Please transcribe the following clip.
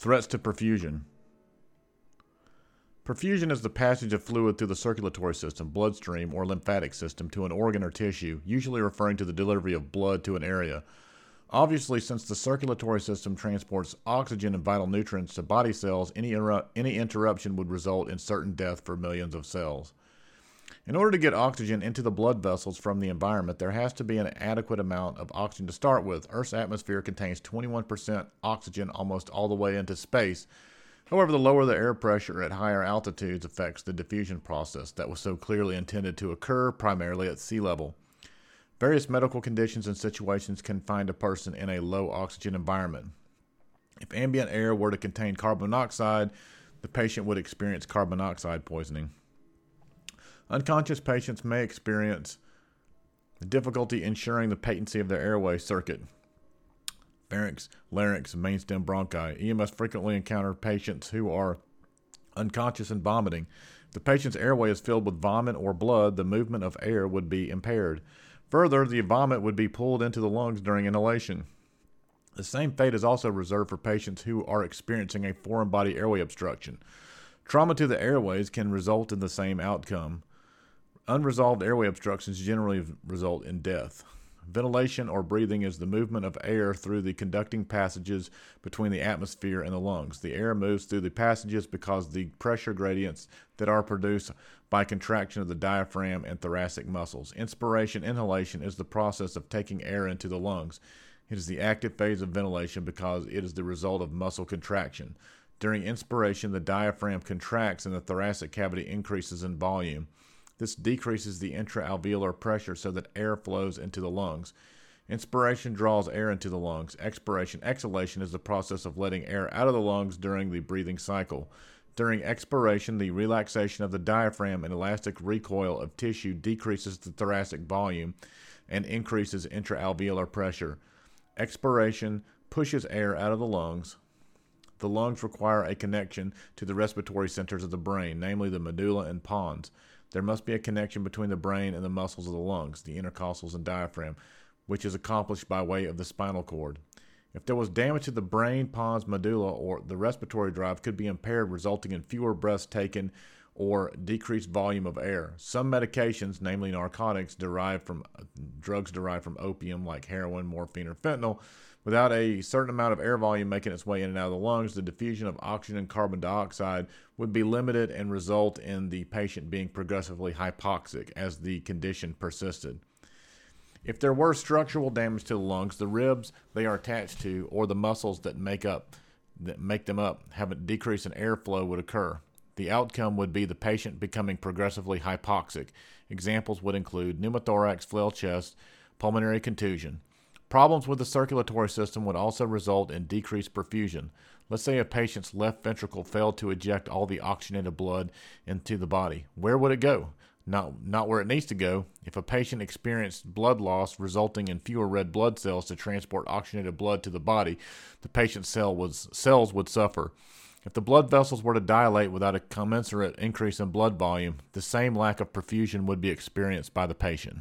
Threats to perfusion. Perfusion is the passage of fluid through the circulatory system, bloodstream, or lymphatic system to an organ or tissue, usually referring to the delivery of blood to an area. Obviously, since the circulatory system transports oxygen and vital nutrients to body cells, any, any interruption would result in certain death for millions of cells. In order to get oxygen into the blood vessels from the environment, there has to be an adequate amount of oxygen to start with. Earth's atmosphere contains 21% oxygen almost all the way into space. However, the lower the air pressure at higher altitudes affects the diffusion process that was so clearly intended to occur primarily at sea level. Various medical conditions and situations can find a person in a low oxygen environment. If ambient air were to contain carbon monoxide, the patient would experience carbon monoxide poisoning. Unconscious patients may experience difficulty ensuring the patency of their airway circuit. Pharynx, larynx, mainstem bronchi. EMS frequently encounter patients who are unconscious and vomiting. If the patient's airway is filled with vomit or blood, the movement of air would be impaired. Further, the vomit would be pulled into the lungs during inhalation. The same fate is also reserved for patients who are experiencing a foreign body airway obstruction. Trauma to the airways can result in the same outcome. Unresolved airway obstructions generally result in death. Ventilation or breathing is the movement of air through the conducting passages between the atmosphere and the lungs. The air moves through the passages because the pressure gradients that are produced by contraction of the diaphragm and thoracic muscles. Inspiration inhalation is the process of taking air into the lungs. It is the active phase of ventilation because it is the result of muscle contraction. During inspiration, the diaphragm contracts and the thoracic cavity increases in volume. This decreases the intraalveolar pressure so that air flows into the lungs. Inspiration draws air into the lungs. Expiration, exhalation is the process of letting air out of the lungs during the breathing cycle. During expiration, the relaxation of the diaphragm and elastic recoil of tissue decreases the thoracic volume and increases intraalveolar pressure. Expiration pushes air out of the lungs. The lungs require a connection to the respiratory centers of the brain, namely the medulla and pons. There must be a connection between the brain and the muscles of the lungs, the intercostals and diaphragm, which is accomplished by way of the spinal cord. If there was damage to the brain, pons, medulla, or the respiratory drive could be impaired, resulting in fewer breaths taken or decreased volume of air. Some medications, namely narcotics, derived from drugs derived from opium like heroin, morphine, or fentanyl, Without a certain amount of air volume making its way in and out of the lungs, the diffusion of oxygen and carbon dioxide would be limited and result in the patient being progressively hypoxic as the condition persisted. If there were structural damage to the lungs, the ribs they are attached to or the muscles that make up that make them up have a decrease in airflow would occur. The outcome would be the patient becoming progressively hypoxic. Examples would include pneumothorax, flail chest, pulmonary contusion. Problems with the circulatory system would also result in decreased perfusion. Let's say a patient's left ventricle failed to eject all the oxygenated blood into the body. Where would it go? Not, not where it needs to go. If a patient experienced blood loss resulting in fewer red blood cells to transport oxygenated blood to the body, the patient's cell was, cells would suffer. If the blood vessels were to dilate without a commensurate increase in blood volume, the same lack of perfusion would be experienced by the patient.